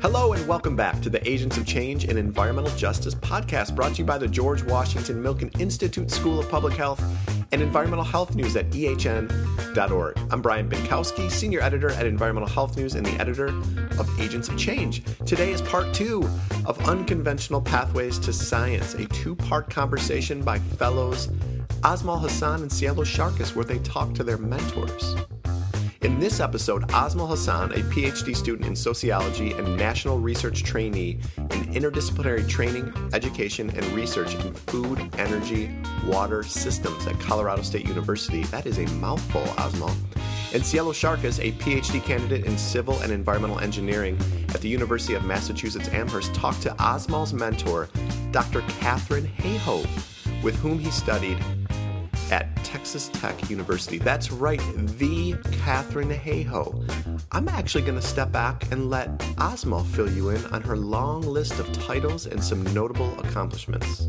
Hello and welcome back to the Agents of Change and Environmental Justice podcast brought to you by the George Washington Milken Institute School of Public Health and Environmental Health News at ehn.org. I'm Brian Bienkowski, Senior Editor at Environmental Health News and the editor of Agents of Change. Today is part two of Unconventional Pathways to Science, a two part conversation by fellows Azmal Hassan and Cielo Sharkis, where they talk to their mentors. In this episode, Azmal Hassan, a PhD student in sociology and national research trainee in interdisciplinary training, education, and research in food, energy, water systems at Colorado State University. That is a mouthful, Azmal. And Cielo Sharkis, a PhD candidate in civil and environmental engineering at the University of Massachusetts Amherst, talked to Azmal's mentor, Dr. Katharine Hayhoe, with whom he studied at Texas Tech University. That's right, the Katharine Hayhoe. I'm actually going to step back and let Azmal fill you in on her long list of titles and some notable accomplishments.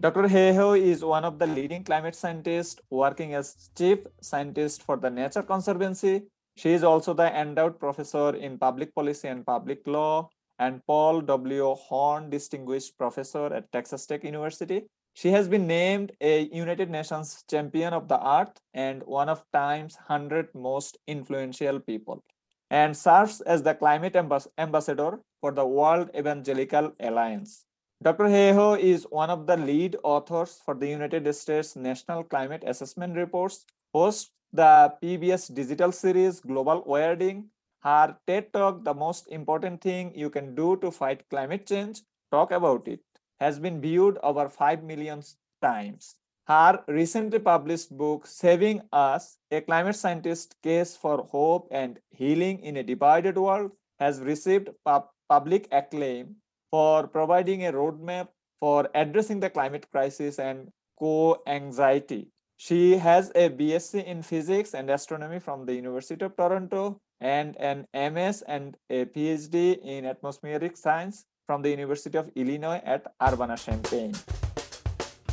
Dr. Hayhoe is one of the leading climate scientists working as chief scientist for the Nature Conservancy she is also the endowed professor in public policy and public law and Paul W. Horn Distinguished Professor at Texas Tech University. She has been named a United Nations Champion of the Earth and one of Time's 100 most influential people, and serves as the climate ambassador for the World Evangelical Alliance. Dr. Hayhoe is one of the lead authors for the United States National Climate Assessment Reports, hosts the PBS digital series Global Weirding, her TED Talk, The Most Important Thing You Can Do to Fight Climate Change, Talk About It, has been viewed over 5 million times. Her recently published book, Saving Us A Climate Scientist's Case for Hope and Healing in a Divided World, has received pu- public acclaim for providing a roadmap for addressing the climate crisis and co anxiety she has a BSc in physics and astronomy from the University of Toronto and an MS and a PhD in atmospheric science from the University of Illinois at Urbana-Champaign.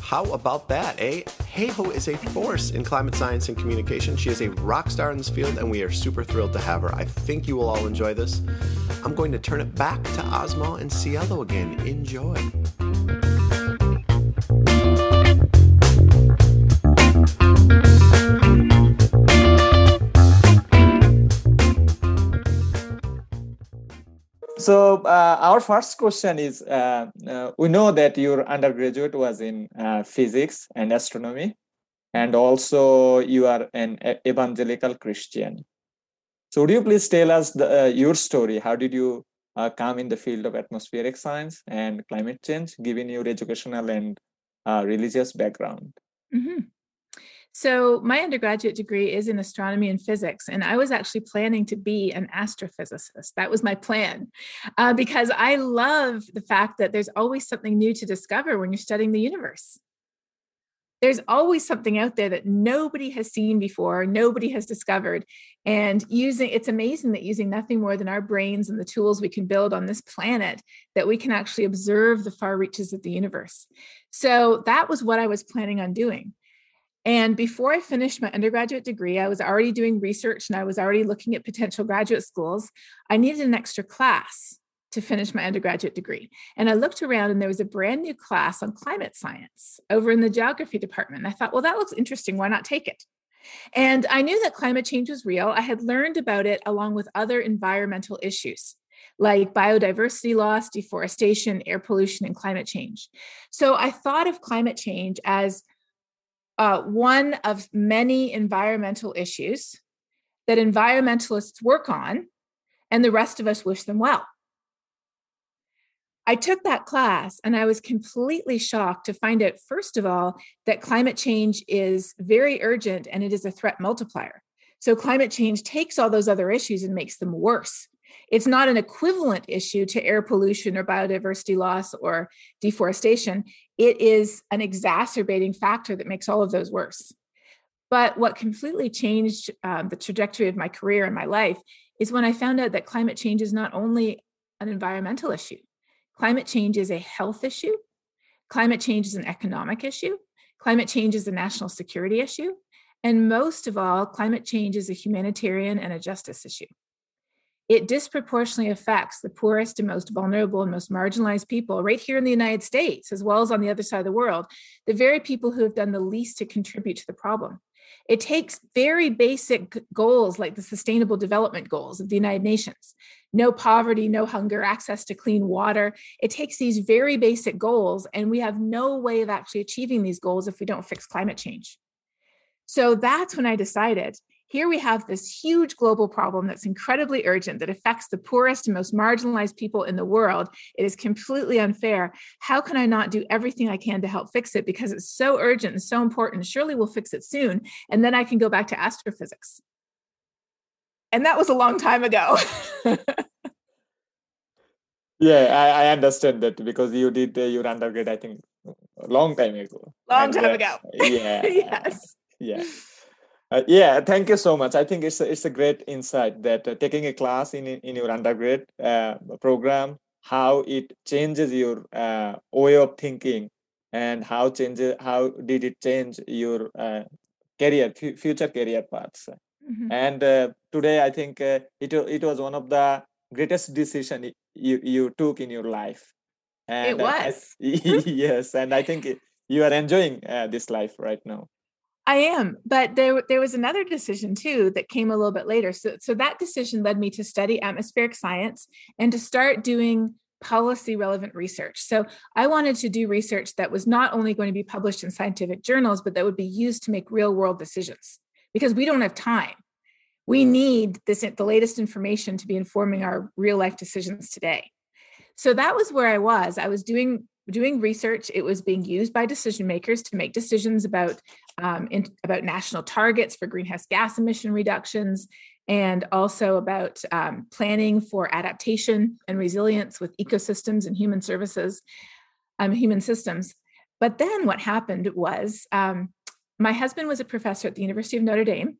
How about that, eh? Hayhoe is a force in climate science and communication. She is a rock star in this field, and we are super thrilled to have her. I think you will all enjoy this. I'm going to turn it back to Azmal and Cielo again. Enjoy. So uh, our first question is: uh, uh, We know that your undergraduate was in uh, physics and astronomy, and also you are an evangelical Christian. So, would you please tell us the, uh, your story? How did you uh, come in the field of atmospheric science and climate change, given your educational and religious background? Mm-hmm. So, my undergraduate degree is in astronomy and physics, and I was actually planning to be an astrophysicist. That was my plan uh, because I love the fact that there's always something new to discover when you're studying the universe. There's always something out there that nobody has seen before, nobody has discovered. And using it's amazing that using nothing more than our brains and the tools we can build on this planet, that we can actually observe the far reaches of the universe. So, that was what I was planning on doing. And before I finished my undergraduate degree, I was already doing research and I was already looking at potential graduate schools. I needed an extra class to finish my undergraduate degree. And I looked around and there was a brand new class on climate science over in the geography department. I thought, well, that looks interesting. Why not take it? And I knew that climate change was real. I had learned about it along with other environmental issues like biodiversity loss, deforestation, air pollution, and climate change. So I thought of climate change as uh, one of many environmental issues that environmentalists work on, and the rest of us wish them well. I took that class and I was completely shocked to find out, first of all, that climate change is very urgent and it is a threat multiplier. So, climate change takes all those other issues and makes them worse. It's not an equivalent issue to air pollution or biodiversity loss or deforestation. It is an exacerbating factor that makes all of those worse. But what completely changed um, the trajectory of my career and my life is when I found out that climate change is not only an environmental issue, climate change is a health issue, climate change is an economic issue, climate change is a national security issue. And most of all, climate change is a humanitarian and a justice issue. It disproportionately affects the poorest and most vulnerable and most marginalized people right here in the United States, as well as on the other side of the world, the very people who have done the least to contribute to the problem. It takes very basic goals like the Sustainable Development Goals of the United Nations no poverty, no hunger, access to clean water. It takes these very basic goals, and we have no way of actually achieving these goals if we don't fix climate change. So that's when I decided here we have this huge global problem that's incredibly urgent that affects the poorest and most marginalized people in the world. It is completely unfair. How can I not do everything I can to help fix it because it's so urgent and so important? Surely we'll fix it soon. And then I can go back to astrophysics. And that was a long time ago. yeah, I, I, understand that because you did uh, your undergrad, I think, a long time ago. Long and, time uh, ago. Yeah. yes. Yeah. Uh, yeah, thank you so much. I think it's a, it's a great insight that uh, taking a class in in your undergrad uh, program, how it changes your uh, way of thinking, and how changes how did it change your uh, career f- future career paths. Mm-hmm. And uh, today, I think it it was one of the greatest decision you you took in your life. And, it was yes, and I think you are enjoying this life right now. I am, but there there was another decision too that came a little bit later. So so that decision led me to study atmospheric science and to start doing policy relevant research. So I wanted to do research that was not only going to be published in scientific journals but that would be used to make real world decisions because we don't have time. We need this the latest information to be informing our real life decisions today. So that was where I was. I was doing doing research. It was being used by decision makers to make decisions about um, in, about national targets for greenhouse gas emission reductions, and also about um, planning for adaptation and resilience with ecosystems and human services, um, human systems. But then what happened was um, my husband was a professor at the University of Notre Dame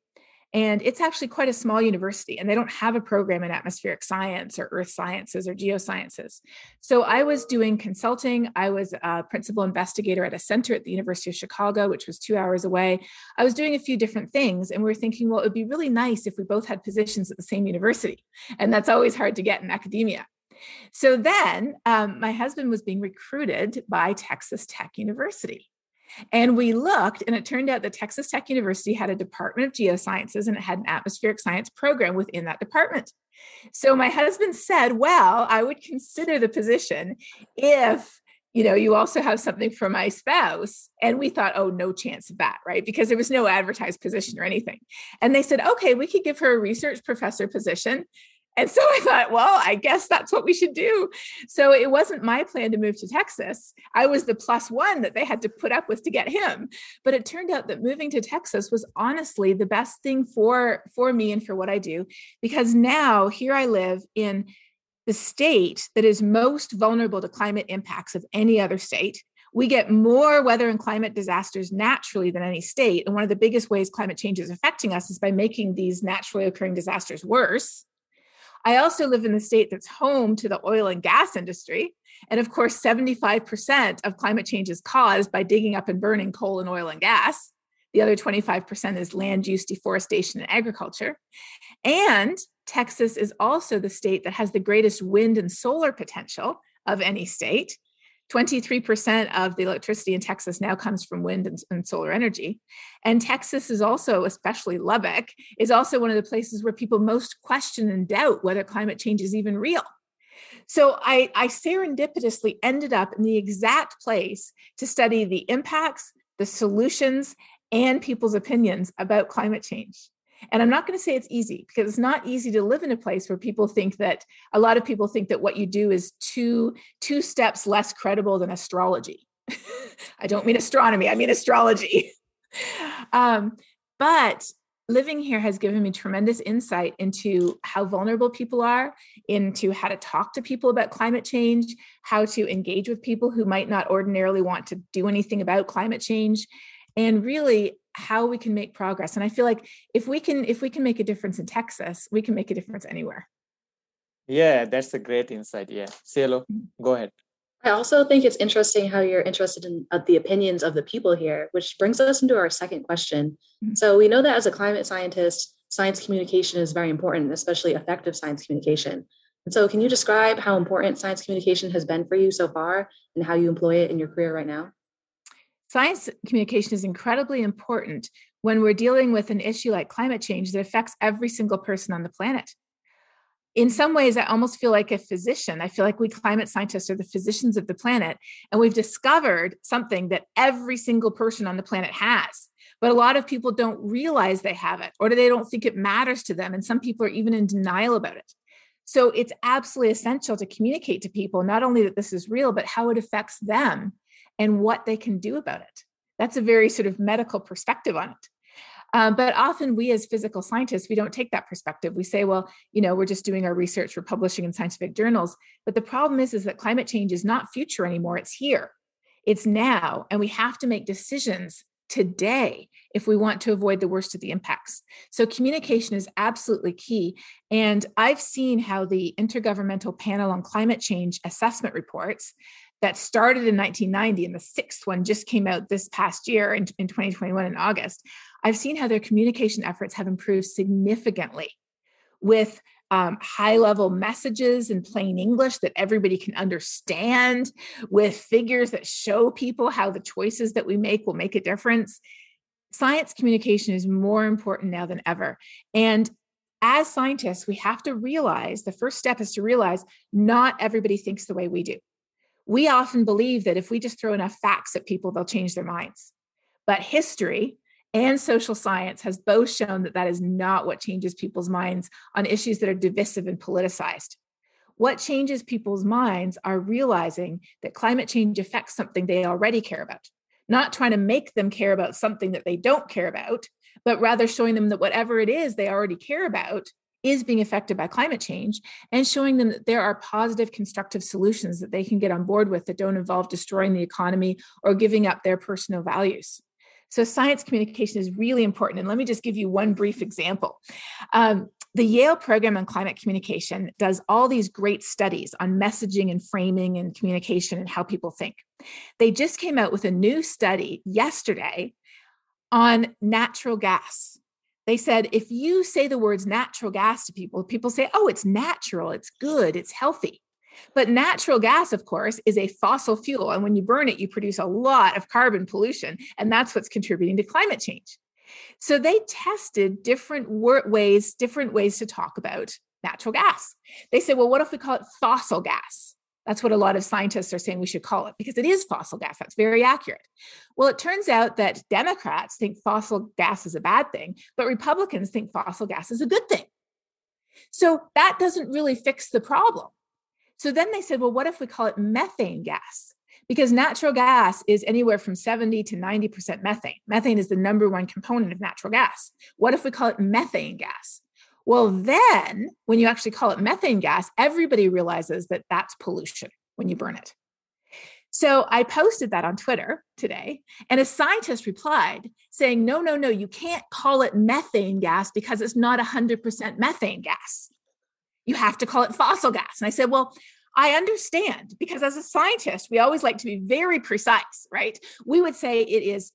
and it's actually quite a small university, and they don't have a program in atmospheric science or earth sciences or geosciences. So I was doing consulting. I was a principal investigator at a center at the University of Chicago, which was two hours away. I was doing a few different things, and we were thinking, well, it would be really nice if we both had positions at the same university. And that's always hard to get in academia. So then um, my husband was being recruited by Texas Tech University. And we looked, and it turned out that Texas Tech University had a Department of Geosciences and it had an atmospheric science program within that department. So my husband said, Well, I would consider the position if you know you also have something for my spouse. And we thought oh no chance of that right? Because there was no advertised position or anything. And they said okay we could give her a research professor position and so I thought, well, I guess that's what we should do. So it wasn't my plan to move to Texas. I was the plus one that they had to put up with to get him. But it turned out that moving to Texas was honestly the best thing for for me and for what I do because now here I live in the state that is most vulnerable to climate impacts of any other state. We get more weather and climate disasters naturally than any state. And one of the biggest ways climate change is affecting us is by making these naturally occurring disasters worse. I also live in the state that's home to the oil and gas industry. And of course, 75% of climate change is caused by digging up and burning coal and oil and gas. The other 25% is land use, deforestation, and agriculture. And Texas is also the state that has the greatest wind and solar potential of any state. 23% of the electricity in Texas now comes from wind and, and, solar energy. And Texas is also, especially Lubbock, is also one of the places where people most question and doubt whether climate change is even real. So I, I serendipitously ended up in the exact place to study the impacts, the solutions, and people's opinions about climate change. And I'm not going to say it's easy because it's not easy to live in a place where people think that a lot of people think that what you do is two two steps less credible than astrology. I don't mean astronomy, I mean astrology. um, but living here has given me tremendous insight into how vulnerable people are, into how to talk to people about climate change, how to engage with people who might not ordinarily want to do anything about climate change, and really how we can make progress and i feel like if we can if we can make a difference in texas we can make a difference anywhere yeah that's a great insight yeah cielo mm-hmm. go ahead I also think it's interesting how you're interested in uh, the opinions of the people here, which brings us into our second question. Mm-hmm. So, we know that as a climate scientist, science communication is very important, especially effective science communication. And so, can you describe how important science communication has been for you so far and how you employ it in your career right now? Science communication is incredibly important when we're dealing with an issue like climate change that affects every single person on the planet in some ways, I almost feel like a physician. I feel like we climate scientists are the physicians of the planet, and we've discovered something that every single person on the planet has. But a lot of people don't realize they have it, or they don't think it matters to them. And some people are even in denial about it. So it's absolutely essential to communicate to people not only that this is real, but how it affects them and what they can do about it. That's a very sort of medical perspective on it. Um, but often we as physical scientists, we don't take that perspective. We say, well, you know, we're just doing our research, we're publishing in scientific journals. But the problem is, is that climate change is not future anymore, it's here. It's now. And we have to make decisions today if we want to avoid the worst of the impacts. So communication is absolutely key. And I've seen how the Intergovernmental Panel on Climate Change assessment reports that started in 1990 and the sixth one just came out this past year in, in 2021 in August I've seen how their communication efforts have improved significantly with um, high level messages in plain English that everybody can understand, with figures that show people how the choices that we make will make a difference. Science communication is more important now than ever. And as scientists, we have to realize the first step is to realize not everybody thinks the way we do. We often believe that if we just throw enough facts at people, they'll change their minds. But history and social science has both shown that that is not what changes people's minds on issues that are divisive and politicized. What changes people's minds are realizing that climate change affects something they already care about, not trying to make them care about something that they don't care about, but rather showing them that whatever it is they already care about is being affected by climate change and showing them that there are positive constructive solutions that they can get on board with that don't involve destroying the economy or giving up their personal values so, science communication is really important. And let me just give you one brief example. Um, the Yale program on climate communication does all these great studies on messaging and framing and communication and how people think. They just came out with a new study yesterday on natural gas. They said if you say the words natural gas to people, people say, oh, it's natural, it's good, it's healthy. But natural gas, of course, is a fossil fuel. And when you burn it, you produce a lot of carbon pollution. And that's what's contributing to climate change. So they tested different ways, different ways to talk about natural gas. They said, well, what if we call it fossil gas? That's what a lot of scientists are saying we should call it because it is fossil gas. That's very accurate. Well, it turns out that Democrats think fossil gas is a bad thing, but Republicans think fossil gas is a good thing. So that doesn't really fix the problem. So then they said, well, what if we call it methane gas? Because natural gas is anywhere from 70 to 90% methane. Methane is the number one component of natural gas. What if we call it methane gas? Well, then when you actually call it methane gas, everybody realizes that that's pollution when you burn it. So I posted that on Twitter today, and a scientist replied saying, No, no, no, you can't call it methane gas because it's not 100% methane gas you have to call it fossil gas. And I said, well, I understand because as a scientist, we always like to be very precise, right? We would say it is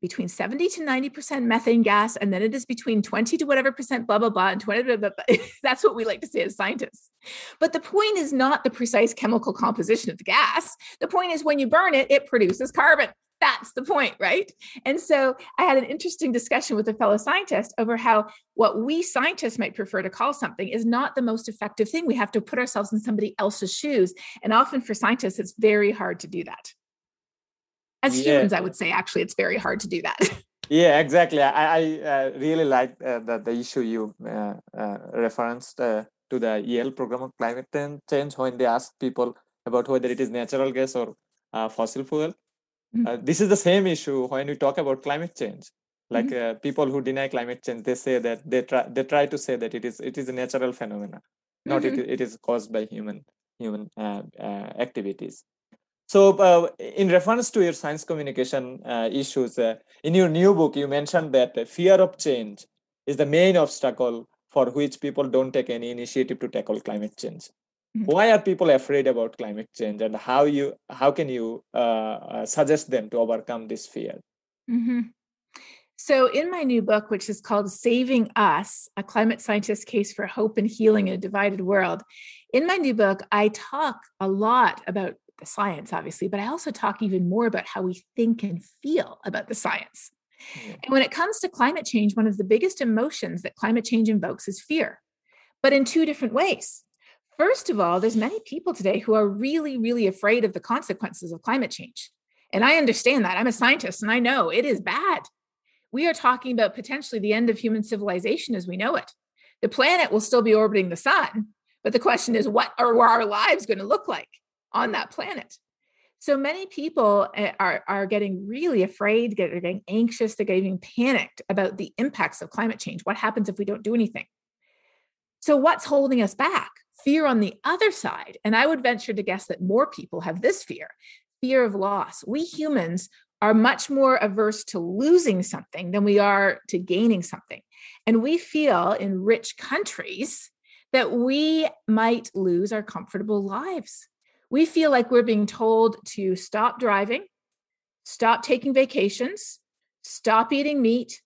between 70 to 90% methane gas, and then it is between 20 to whatever percent, blah, blah, blah, and 20, blah, blah, blah. That's what we like to say as scientists. But the point is not the precise chemical composition of the gas. The point is when you burn it, it produces carbon that's the point, right? And so I had an interesting discussion with a fellow scientist over how what we scientists might prefer to call something is not the most effective thing. We have to put ourselves in somebody else's shoes. And often for scientists, it's very hard to do that. As yeah. humans, I would say, actually, it's very hard to do that. yeah, exactly. I, I uh, really like uh, the, the issue you uh, uh referenced uh, to the Yale program on climate change when they ask people about whether it is natural gas or uh, fossil fuel Mm-hmm. Uh, this is the same issue when we talk about climate change. Like mm-hmm. uh, people who deny climate change, they say that they try they try to say that it is it is a natural phenomena, not mm-hmm. it, it is caused by human human activities. So, uh, in reference to your science communication uh, issues, in your new book, you mentioned that fear of change is the main obstacle for which people don't take any initiative to tackle climate change. mm-hmm. why are people afraid about climate change and how you how can you uh, uh, suggest them to overcome this fear mm-hmm. so in my new book which is called saving us a climate scientist case for hope and healing in a divided world in my new book i talk a lot about the science obviously but i also talk even more about how we think and feel about the science and when it comes to climate change, one of the biggest emotions that climate change invokes is fear, but in two different ways. First of all, there's many people today who are really, really afraid of the consequences of climate change. And I understand that. I'm a scientist and I know it is bad. We are talking about potentially the end of human civilization as we know it. The planet will still be orbiting the sun, but the question is, what are our lives going to look like on that planet? So many people eh, are, are getting really afraid, they're getting anxious, they're getting panicked about the impacts of climate change. What happens if we don't do anything? So, what's holding us back? Fear on the other side. And I would venture to guess that more people have this fear fear of loss. We humans are much more averse to losing something than we are to gaining something. And we feel in rich countries that we might lose our comfortable lives we feel like we're being told to stop driving, stop taking vacations, stop eating meat,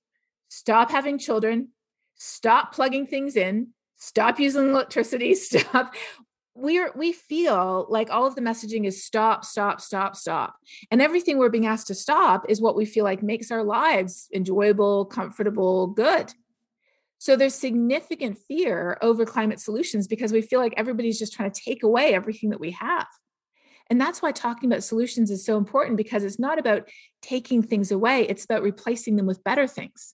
stop having children, stop plugging things in, stop using electricity, stop. We're we feel like all of the messaging is stop, stop, stop, stop. And everything we're being asked to stop is what we feel like makes our lives enjoyable, comfortable, good. So there's significant fear over climate solutions because we feel like everybody's just trying to take away everything that we have. And that's why talking about solutions is so important because it's not about taking things away, it's about replacing them with better things.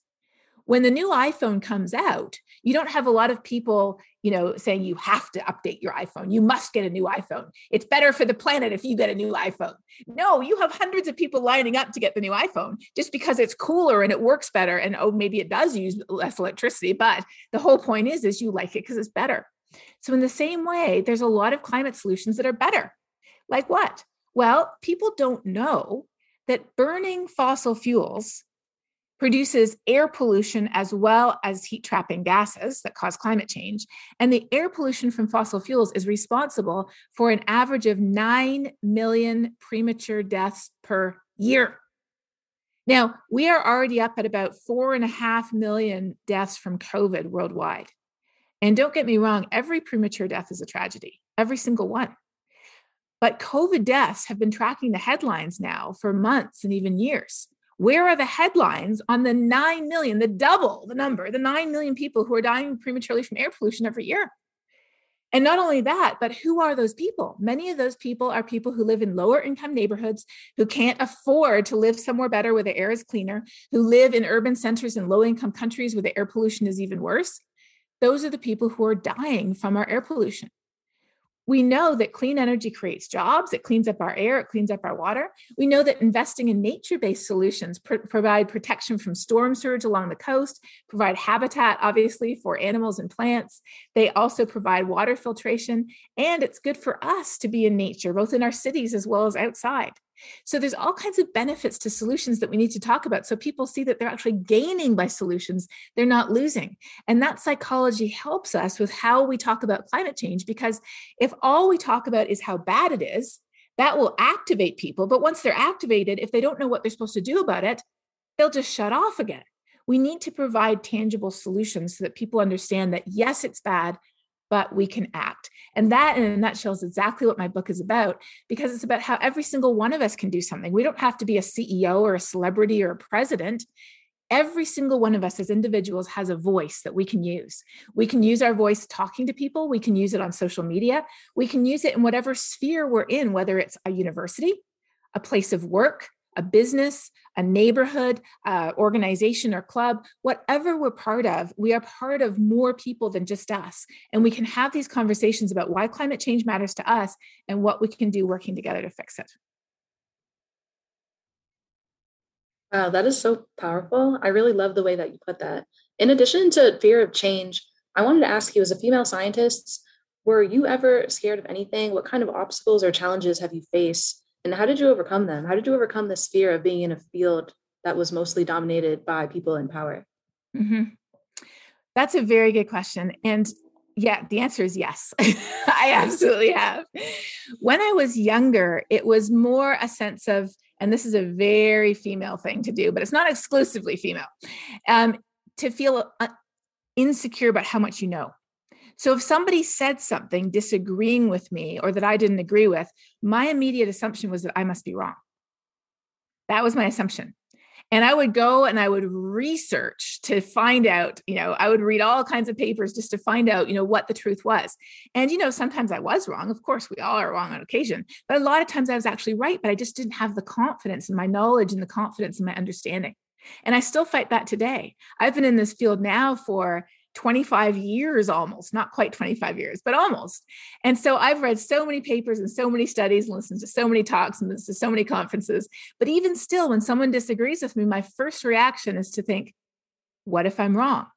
When the new iPhone comes out, you don't have a lot of people, you know, saying you have to update your iPhone. You must get a new iPhone. It's better for the planet if you get a new iPhone. No, you have hundreds of people lining up to get the new iPhone just because it's cooler and it works better and oh maybe it does use less electricity, but the whole point is is you like it because it's better. So in the same way, there's a lot of climate solutions that are better. Like what? Well, people don't know that burning fossil fuels produces air pollution as well as heat trapping gases that cause climate change. And the air pollution from fossil fuels is responsible for an average of 9 million premature deaths per year. Now, we are already up at about four and a half million deaths from COVID worldwide. And don't get me wrong, every premature death is a tragedy, every single one. But COVID deaths have been tracking the headlines now for months and even years. Where are the headlines on the 9 million, the double the number, the 9 million people who are dying prematurely from air pollution every year? And not only that, but who are those people? Many of those people are people who live in lower income neighborhoods, who can't afford to live somewhere better where the air is cleaner, who live in urban centers in low income countries where the air pollution is even worse. Those are the people who are dying from our air pollution we know that clean energy creates jobs, it cleans up our air, it cleans up our water. We know that investing in nature based solutions pr- provide protection from storm surge along the coast, provide habitat, obviously, for animals and plants. They also provide water filtration, and it's good for us to be in nature, both in our cities as well as outside. So there's all kinds of benefits to solutions that we need to talk about. So people see that they're actually gaining by solutions, they're not losing. And that psychology helps us with how we talk about climate change because if all we talk about is how bad it is, that will activate people. But once they're activated, if they don't know what they're supposed to do about it, they'll just shut off again. We need to provide tangible solutions so that people understand that yes, it's bad, but we can act. And that, in a nutshell, is exactly what my book is about because it's about how every single one of us can do something. We don't have to be a CEO or a celebrity or a president. Every single one of us as individuals has a voice that we can use. We can use our voice talking to people, we can use it on social media, we can use it in whatever sphere we're in, whether it's a university, a place of work, a business, a neighborhood, uh, organization, or club, whatever we're part of, we are part of more people than just us. And we can have these conversations about why climate change matters to us and what we can do working together to fix it. Wow, that is so powerful. I really love the way that you put that. In addition to fear of change, I wanted to ask you as a female scientist, were you ever scared of anything? What kind of obstacles or challenges have you faced and how did you overcome them? How did you overcome this fear of being in a field that was mostly dominated by people in power? Mm-hmm. That's a very good question. And Yeah, the answer is yes. I absolutely have. When I was younger, it was more a sense of, and this is a very female thing to do, but it's not exclusively female, um, to feel uh, insecure about how much you know. So if somebody said something disagreeing with me or that I didn't agree with, my immediate assumption was that I must be wrong. That was my assumption. And I would go and I would research to find out, you know, I would read all kinds of papers just to find out, you know, what the truth was. And, you know, sometimes I was wrong. Of course, we all are wrong on occasion, but a lot of times I was actually right, but I just didn't have the confidence in my knowledge and the confidence in my understanding. And I still fight that today. I've been in this field now for 25 years almost, not quite 25 years, but almost. And so I've read so many papers and so many studies and listened to so many talks and listened to so many conferences. But even still, when someone disagrees with me, my first reaction is to think, what if I'm wrong?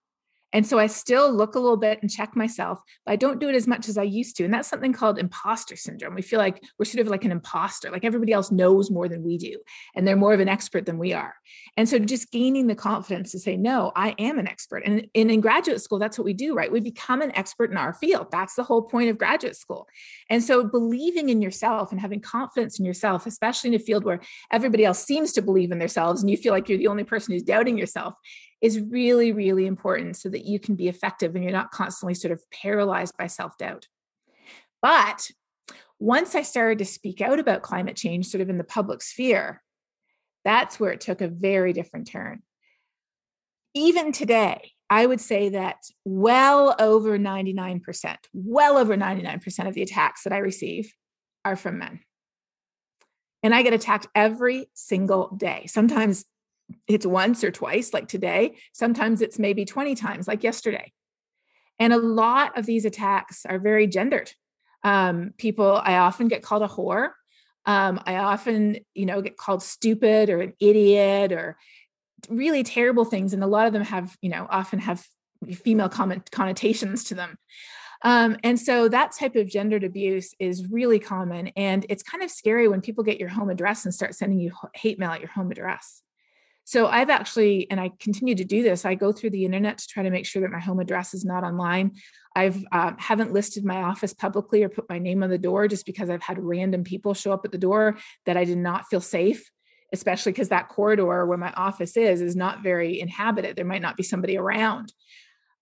And so I still look a little bit and check myself, but I don't do it as much as I used to. And that's something called imposter syndrome. We feel like we're sort of like an imposter, like everybody else knows more than we do, and they're more of an expert than we are. And so just gaining the confidence to say, no, I am an expert. And, in graduate school, that's what we do, right? We become an expert in our field. That's the whole point of graduate school. And so believing in yourself and having confidence in yourself, especially in a field where everybody else seems to believe in themselves and you feel like you're the only person who's doubting yourself, is really, really important so that you can be effective and you're not constantly sort of paralyzed by self doubt. But once I started to speak out about climate change, sort of in the public sphere, that's where it took a very different turn. Even today, I would say that well over 99%, well over 99% of the attacks that I receive are from men. And I get attacked every single day, sometimes it's once or twice, like today. Sometimes it's maybe 20 times, like yesterday. And a lot of these attacks are very gendered. Um, people, I often get called a whore. Um, I often, you know, get called stupid or an idiot or really terrible things. And a lot of them have, you know, often have female comment connotations to them. Um, and so that type of gendered abuse is really common. And it's kind of scary when people get your home address and start sending you hate mail at your home address. So I've actually, and I continue to do this. I go through the internet to try to make sure that my home address is not online. I've uh, haven't listed my office publicly or put my name on the door just because I've had random people show up at the door that I did not feel safe, especially because that corridor where my office is is not very inhabited. There might not be somebody around.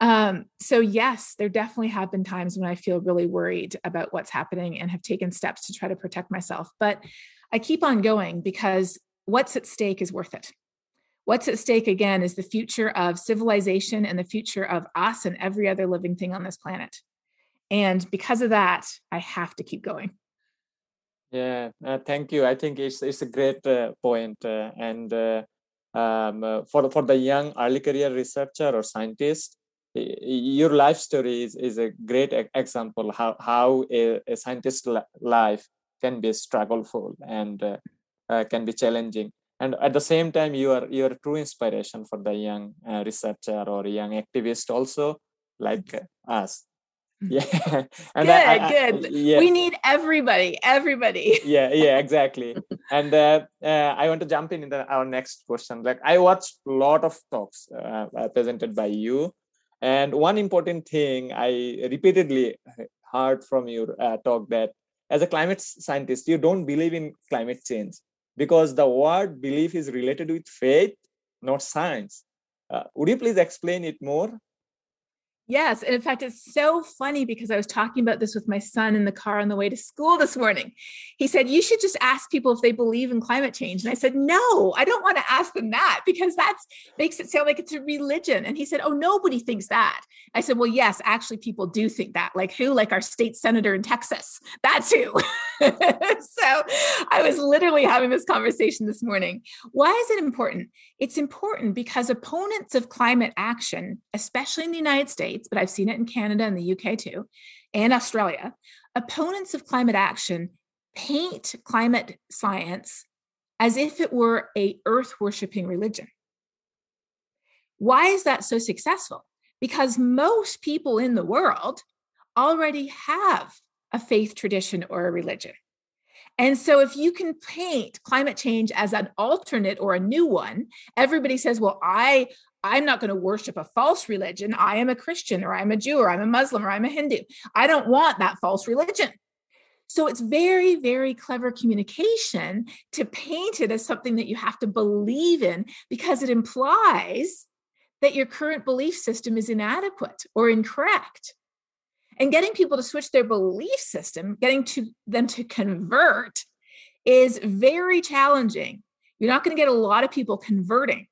Um, so yes, there definitely have been times when I feel really worried about what's happening and have taken steps to try to protect myself. But I keep on going because what's at stake is worth it what's at stake again is the future of civilization and the future of us and every other living thing on this planet. And because of that i have to keep going. Yeah uh, thank you. I think it's it's a great uh, point, uh, and uh, um, uh, for for the young early career researcher or scientist your life story is, is a great example how how a, a scientist life can be struggleful and uh, can be challenging and at the same time you are you are true inspiration for the young uh, researcher or young activist also like us. Mm. yeah. And good I, I, good. yeah. we need everybody everybody. Yeah yeah exactly. And uh, uh, i want to jump in in the, our next question. Like i watched a lot of talks uh, uh, presented by you. And one important thing i repeatedly heard from your uh, talk that as a climate scientist you don't believe in climate change because the word belief is related with faith, not science. Uh, would you please explain it more? Yes. And in fact, it's so funny because I was talking about this with my son in the car on the way to school this morning. He said, You should just ask people if they believe in climate change. And I said, No, I don't want to ask them that because that makes it sound like it's a religion. And he said, Oh, nobody thinks that. I said, Well, yes, actually, people do think that. Like who? Like our state senator in Texas. That's who. so I was literally having this conversation this morning. Why is it important? It's important because opponents of climate action, especially in the United States, but I've seen it in Canada and the UK too, and Australia, opponents of climate action paint climate science as if it were a earth worshiping religion. Why is that so successful? Because most people in the world already have a faith tradition or a religion. And so, if you can paint climate change as an alternate or a new one, everybody says, Well, I I'm not going to worship a false religion. I am a Christian or I'm a Jew or I'm a Muslim or I'm a Hindu. I don't want that false religion. So it's very, very clever communication to paint it as something that you have to believe in because it implies that your current belief system is inadequate or incorrect. And getting people to switch their belief system, getting to them to convert is very challenging. You're not going to get a lot of people converting.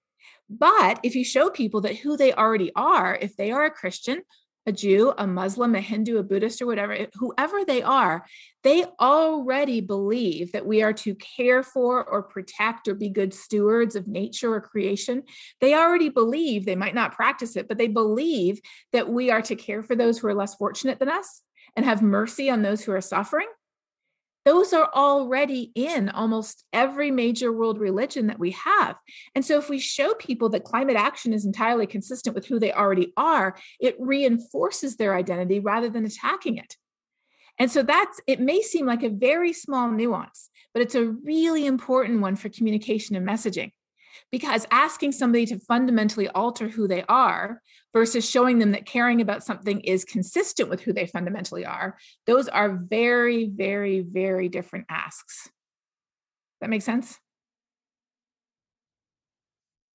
But if you show people that who they already are, if they are a Christian, a Jew, a Muslim, a Hindu, a Buddhist, or whatever, whoever they are, they already believe that we are to care for or protect or be good stewards of nature or creation. They already believe, they might not practice it, but they believe that we are to care for those who are less fortunate than us and have mercy on those who are suffering those are already in almost every major world religion that we have. And so, if we show people that climate action is entirely consistent with who they already are, it reinforces their identity rather than attacking it. And so, that's it may seem like a very small nuance, but it's a really important one for communication and messaging because asking somebody to fundamentally alter who they are versus showing them that caring about something is consistent with who they fundamentally are, those are very, very, very different asks. That makes sense?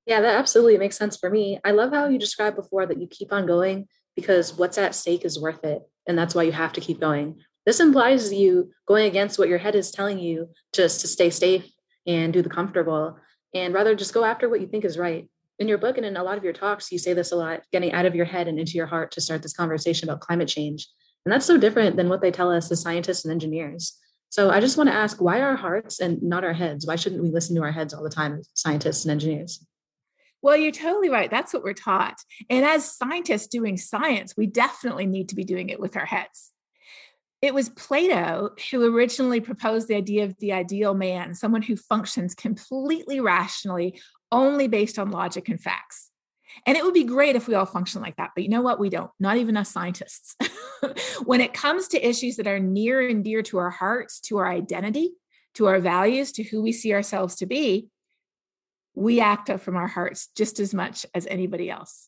Yeah, that absolutely makes sense for me. I love how you described before that you keep on going because what's at stake is worth it. And that's why you have to keep going. This implies you going against what your head is telling you just to stay safe and do the comfortable and rather just go after what you think is right. In your book and in a lot of your talks, you say this a lot getting out of your head and into your heart to start this conversation about climate change. And that's so different than what they tell us as scientists and engineers. So I just want to ask why our hearts and not our heads? Why shouldn't we listen to our heads all the time as scientists and engineers? Well, you're totally right. That's what we're taught. And as scientists doing science, we definitely need to be doing it with our heads. It was Plato who originally proposed the idea of the ideal man, someone who functions completely rationally, only based on logic and facts. And it would be great if we all function like that. But you know what? We don't, not even us scientists. when it comes to issues that are near and dear to our hearts, to our identity, to our values, to who we see ourselves to be, we act up from our hearts just as much as anybody else.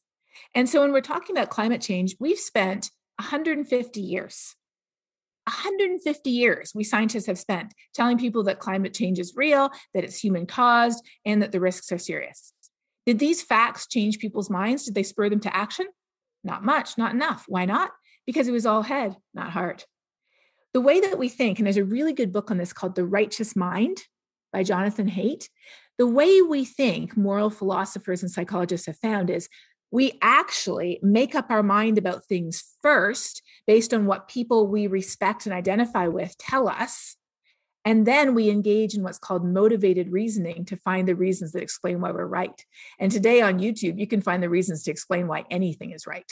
And so when we're talking about climate change, we've spent 150 years 150 years we scientists have spent telling people that climate change is real, that it's human caused, and that the risks are serious. Did these facts change people's minds? Did they spur them to action? Not much, not enough. Why not? Because it was all head, not heart. The way that we think, and there's a really good book on this called The Righteous Mind by Jonathan Haidt. The way we think, moral philosophers and psychologists have found, is we actually make up our mind about things first based on what people we respect and identify with tell us. And then we engage in what's called motivated reasoning to find the reasons that explain why we're right. And today on YouTube, you can find the reasons to explain why anything is right.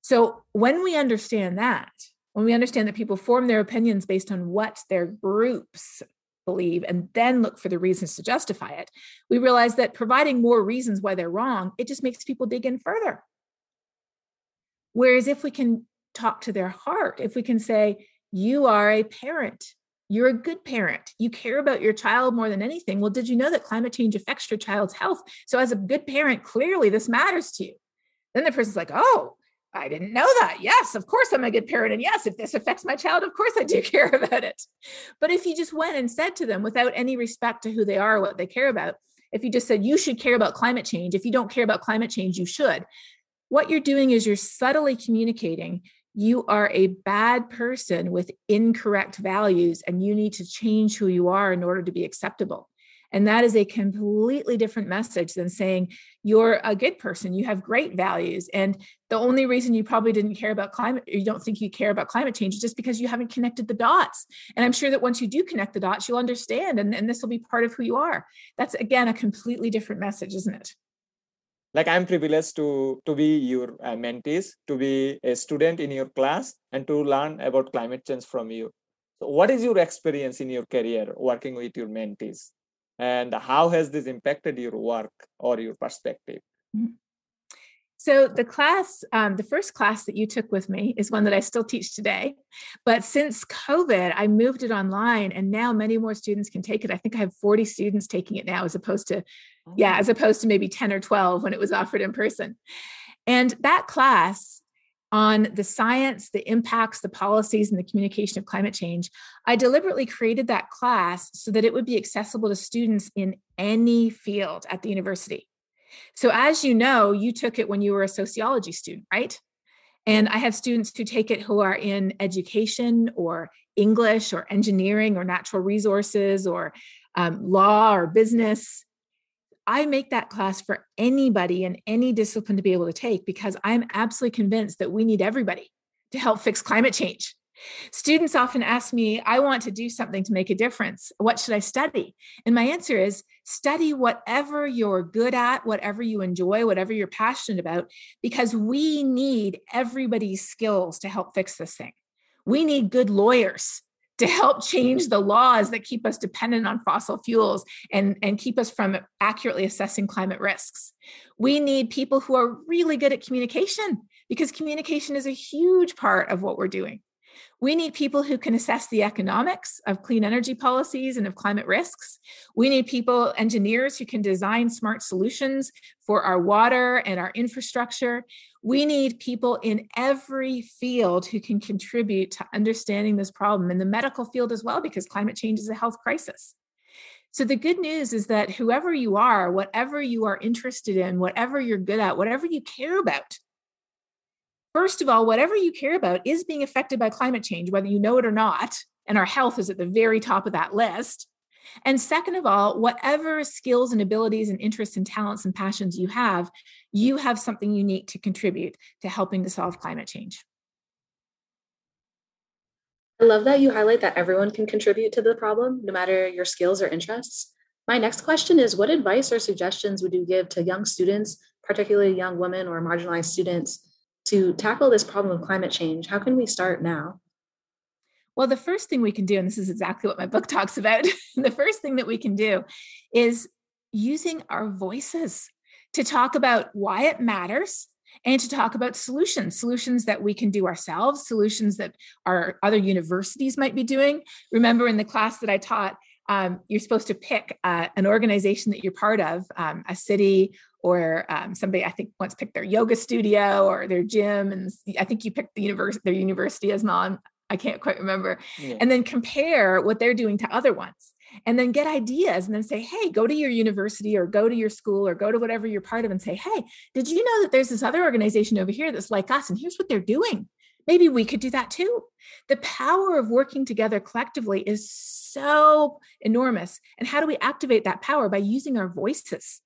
So when we understand that, when we understand that people form their opinions based on what their groups believe and then look for the reasons to justify it, we realize that providing more reasons why they're wrong, it just makes people dig in further. Whereas if we can talk to their heart, if we can say, you are a parent, you're a good parent, you care about your child more than anything. Well, did you know that climate change affects your child's health? So, as a good parent, clearly this matters to you. Then the person's like, oh, I didn't know that. Yes, of course I'm a good parent. And yes, if this affects my child, of course I do care about it. But if you just went and said to them without any respect to who they are, what they care about, if you just said, you should care about climate change, if you don't care about climate change, you should, what you're doing is you're subtly communicating you are a bad person with incorrect values and you need to change who you are in order to be acceptable. And that is a completely different message than saying you're a good person, you have great values. And the only reason you probably didn't care about climate, you don't think you care about climate change is just because you haven't connected the dots. And I'm sure that once you do connect the dots, you'll understand and, and this will be part of who you are. That's again a completely different message, isn't it? Like I'm privileged to, to be your uh, mentees, to be a student in your class, and to learn about climate change from you. So, what is your experience in your career working with your mentees? and how has this impacted your work or your perspective mm-hmm. So the class, um, the first class that you took with me is one that I still teach today. But since COVID, I moved it online and now many more students can take it. I think I have 40 students taking it now as opposed to, yeah, as opposed to maybe 10 or 12 when it was offered in person. And that class on the science, the impacts, the policies, and the communication of climate change, I deliberately created that class so that it would be accessible to students in any field at the university. So, as you know, you took it when you were a sociology student, right? And I have students who take it who are in education or English or engineering or natural resources or um, law or business. I make that class for anybody in any discipline to be able to take because I'm absolutely convinced that we need everybody to help fix climate change. Students often ask me, I want to do something to make a difference. What should I study? And my answer is study whatever you're good at, whatever you enjoy, whatever you're passionate about, because we need everybody's skills to help fix this thing. We need good lawyers to help change the laws that keep us dependent on fossil fuels and, and keep us from accurately assessing climate risks. We need people who are really good at communication because communication is a huge part of what we're doing. We need people who can assess the economics of clean energy policies and of climate risks. We need people, engineers who can design smart solutions for our water and our infrastructure. We need people in every field who can contribute to understanding this problem, in the medical field as well, because climate change is a health crisis. So, the good news is that whoever you are, whatever you are interested in, whatever you're good at, whatever you care about, First of all, whatever you care about is being affected by climate change, whether you know it or not. And our health is at the very top of that list. And second of all, whatever skills and abilities and interests and talents and passions you have, you have something unique to contribute to helping to solve climate change. I love that you highlight that everyone can contribute to the problem, no matter your skills or interests. My next question is What advice or suggestions would you give to young students, particularly young women or marginalized students, to tackle this problem of climate change? How can we start now? Well, the first thing we can do, and this is exactly what my book talks about, the first thing that we can do is using our voices to talk about why it matters and to talk about solutions, solutions that we can do ourselves, solutions that our other universities might be doing. Remember in the class that I taught, um, you're supposed to pick uh, an organization that you're part of, um, a city or um, somebody I think once picked their yoga studio or their gym, and I think you picked the university, their university as mom. I can't quite remember, yeah. and then compare what they're doing to other ones, and then get ideas, and then say, hey, go to your university or go to your school or go to whatever you're part of, and say, hey, did you know that there's this other organization over here that's like us, and here's what they're doing maybe we could do that too. The power of working together collectively is so enormous. And how do we activate that power? By using our voices.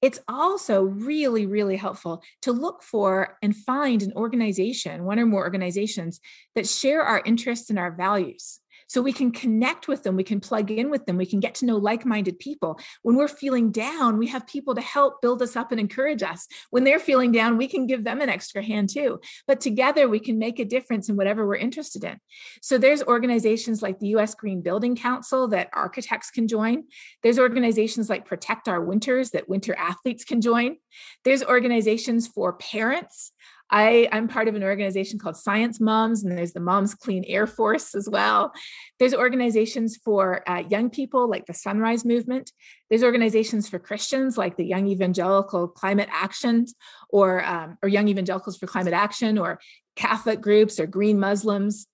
It's also really, really helpful to look for and find an organization, one or more organizations that share our interests and our values so we can connect with them, we can plug in with them, we can get to know like minded people. When we're feeling down, we have people to help build us up and encourage us. When they're feeling down, we can give them an extra hand too. But together, we can make a difference in whatever we're interested in. So there's organizations like the US Green Building Council that architects can join. There's organizations like Protect Our Winters that winter athletes can join. There's organizations for parents I, I'm part of an organization called Science Moms, and there's the Moms Clean Air Force as well. There's organizations for uh, young people like the Sunrise Movement. There's organizations for Christians like the Young Evangelical Climate Actions or, um, or Young Evangelicals for Climate Action or Catholic groups or Green Muslims.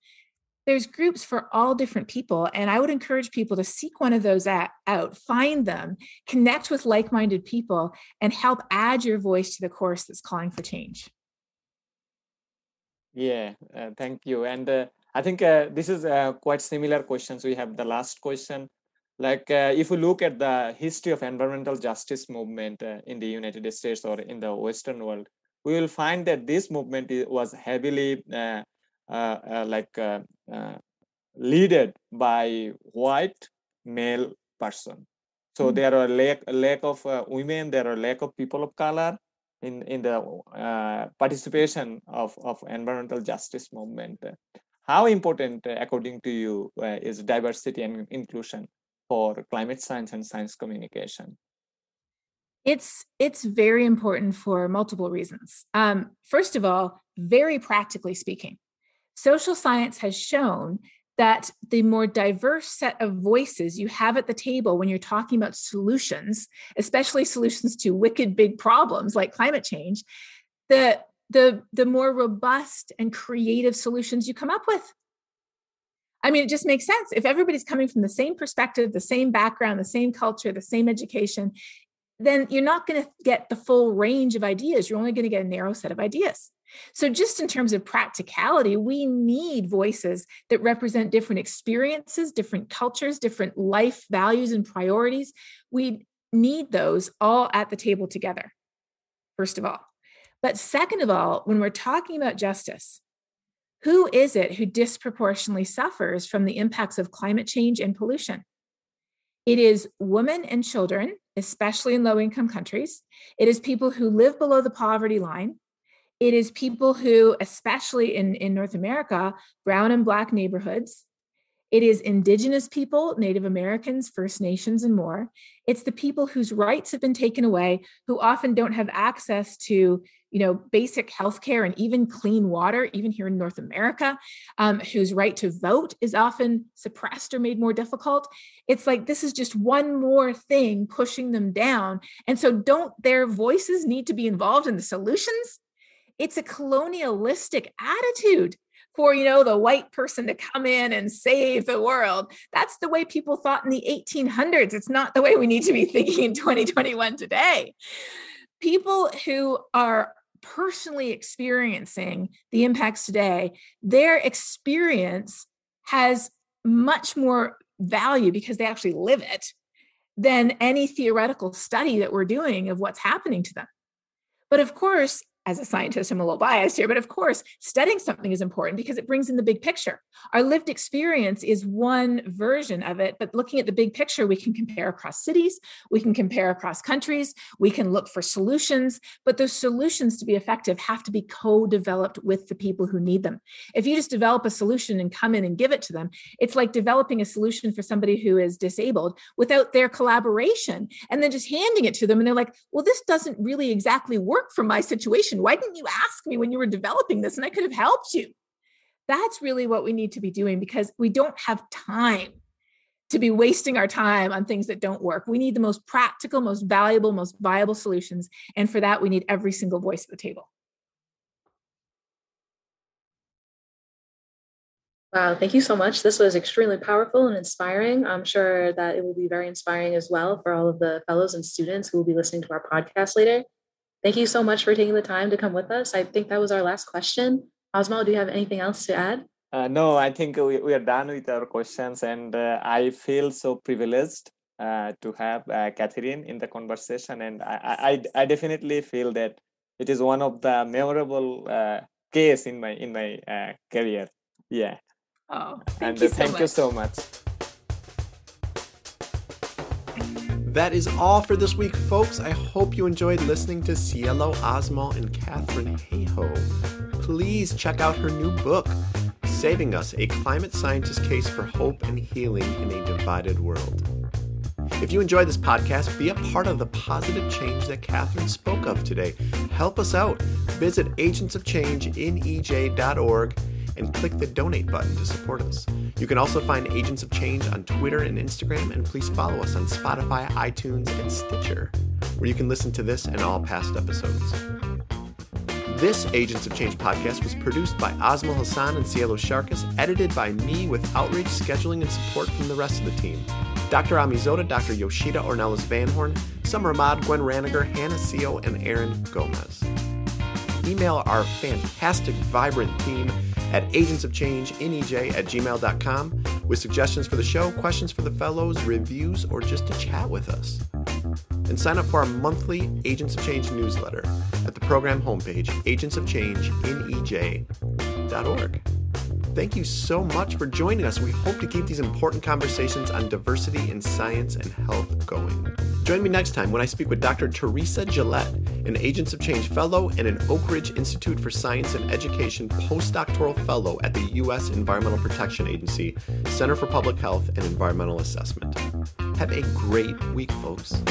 There's groups for all different people. And I would encourage people to seek one of those at, out, find them, connect with like minded people, and help add your voice to the course that's calling for change. Yeah, uh, thank you. And uh, I think uh, this is uh, quite similar questions. We have the last question. Like uh, if you look at the history of environmental justice movement uh, in the United States or in the Western world, we will find that this movement was heavily like led by white male person. So mm-hmm. there are lack lack of women, there are lack of people of color, in in the uh, participation of of environmental justice movement how important uh, according to you uh, is diversity and inclusion for climate science and science communication It's it's very important for multiple reasons. Um, first of all, very practically speaking, social science has shown that the more diverse set of voices you have at the table when you're talking about solutions, especially solutions to wicked big problems like climate change, the the the more robust and creative solutions you come up with. I mean, it just makes sense. If everybody's coming from the same perspective, the same background, the same culture, the same education, then you're not going to get the full range of ideas. You're only going to get a narrow set of ideas. So, just in terms of practicality, we need voices that represent different experiences, different cultures, different life values and priorities. We need those all at the table together, first of all. But second of all, when we're talking about justice, who is it who disproportionately suffers from the impacts of climate change and pollution? It is women and children, especially in low income countries. It is people who live below the poverty line. It is people who, especially in, in North America, brown and black neighborhoods. It is Indigenous people, Native Americans, First Nations, and more. It's the people whose rights have been taken away, who often don't have access to you know, basic health care and even clean water, even here in North America, um, whose right to vote is often suppressed or made more difficult. It's like this is just one more thing pushing them down. And so, don't their voices need to be involved in the solutions? It's a colonialistic attitude for you know the white person to come in and save the world. That's the way people thought in the 1800s it's not the way we need to be thinking in 2021 today. People who are personally experiencing the impacts today, their experience has much more value because they actually live it than any theoretical study that we're doing of what's happening to them. But of course, as a scientist, I'm a little biased here, but of course, studying something is important because it brings in the big picture. Our lived experience is one version of it, but looking at the big picture, we can compare across cities, we can compare across countries, we can look for solutions, but those solutions to be effective have to be co developed with the people who need them. If you just develop a solution and come in and give it to them, it's like developing a solution for somebody who is disabled without their collaboration and then just handing it to them. And they're like, well, this doesn't really exactly work for my situation why didn't you ask me when you were developing this and I could have helped you? That's really what we need to be doing because we don't have time to be wasting our time on things that don't work. We need the most practical, most valuable, most viable solutions. And for that, we need every single voice at the table. Wow, thank you so much. This was extremely powerful and inspiring. I'm sure that it will be very inspiring as well for all of the fellows and students who will be listening to our podcast later. Thank you so much for taking the time to come with us. I think that was our last question. Osmo, do you have anything else to add? Uh, no, I think we, we are done with our questions, and uh, I feel so privileged uh, to have uh, Katharine in the conversation, and I, I, I definitely feel that it is one of the memorable uh, case in my in my uh, career. Yeah. Oh, thank and you thank so you so much. That is all for this week, folks. I hope you enjoyed listening to Cielo Osmo and Katharine Hayhoe. Please check out her new book, Saving Us A Climate Scientist Case for Hope and Healing in a Divided World. If you enjoyed this podcast, be a part of the positive change that Katharine spoke of today. Help us out. Visit agentsofchange.ej.org and click the donate button to support us. You can also find Agents of Change on Twitter and Instagram, and please follow us on Spotify, iTunes, and Stitcher, where you can listen to this and all past episodes. This Agents of Change podcast was produced by Osmo Hassan and Cielo Sharkus, edited by me with outreach, scheduling, and support from the rest of the team. Dr. Amizoda, Dr. Yoshida Ornelas Van Horn, Summer Ahmad, Gwen Raniger, Hannah Seo, and Aaron Gomez. Email our fantastic, vibrant team at agentsofchangej at gmail.com with suggestions for the show, questions for the fellows, reviews, or just to chat with us. And sign up for our monthly Agents of Change newsletter at the program homepage, agentsofchange.nej.org. Thank you so much for joining us. We hope to keep these important conversations on diversity in science and health going. Join me next time when I speak with Dr. Teresa Gillette, an Agents of Change Fellow and an Oak Ridge Institute for Science and Education postdoctoral fellow at the U.S. Environmental Protection Agency, Center for Public Health and Environmental Assessment. Have a great week, folks.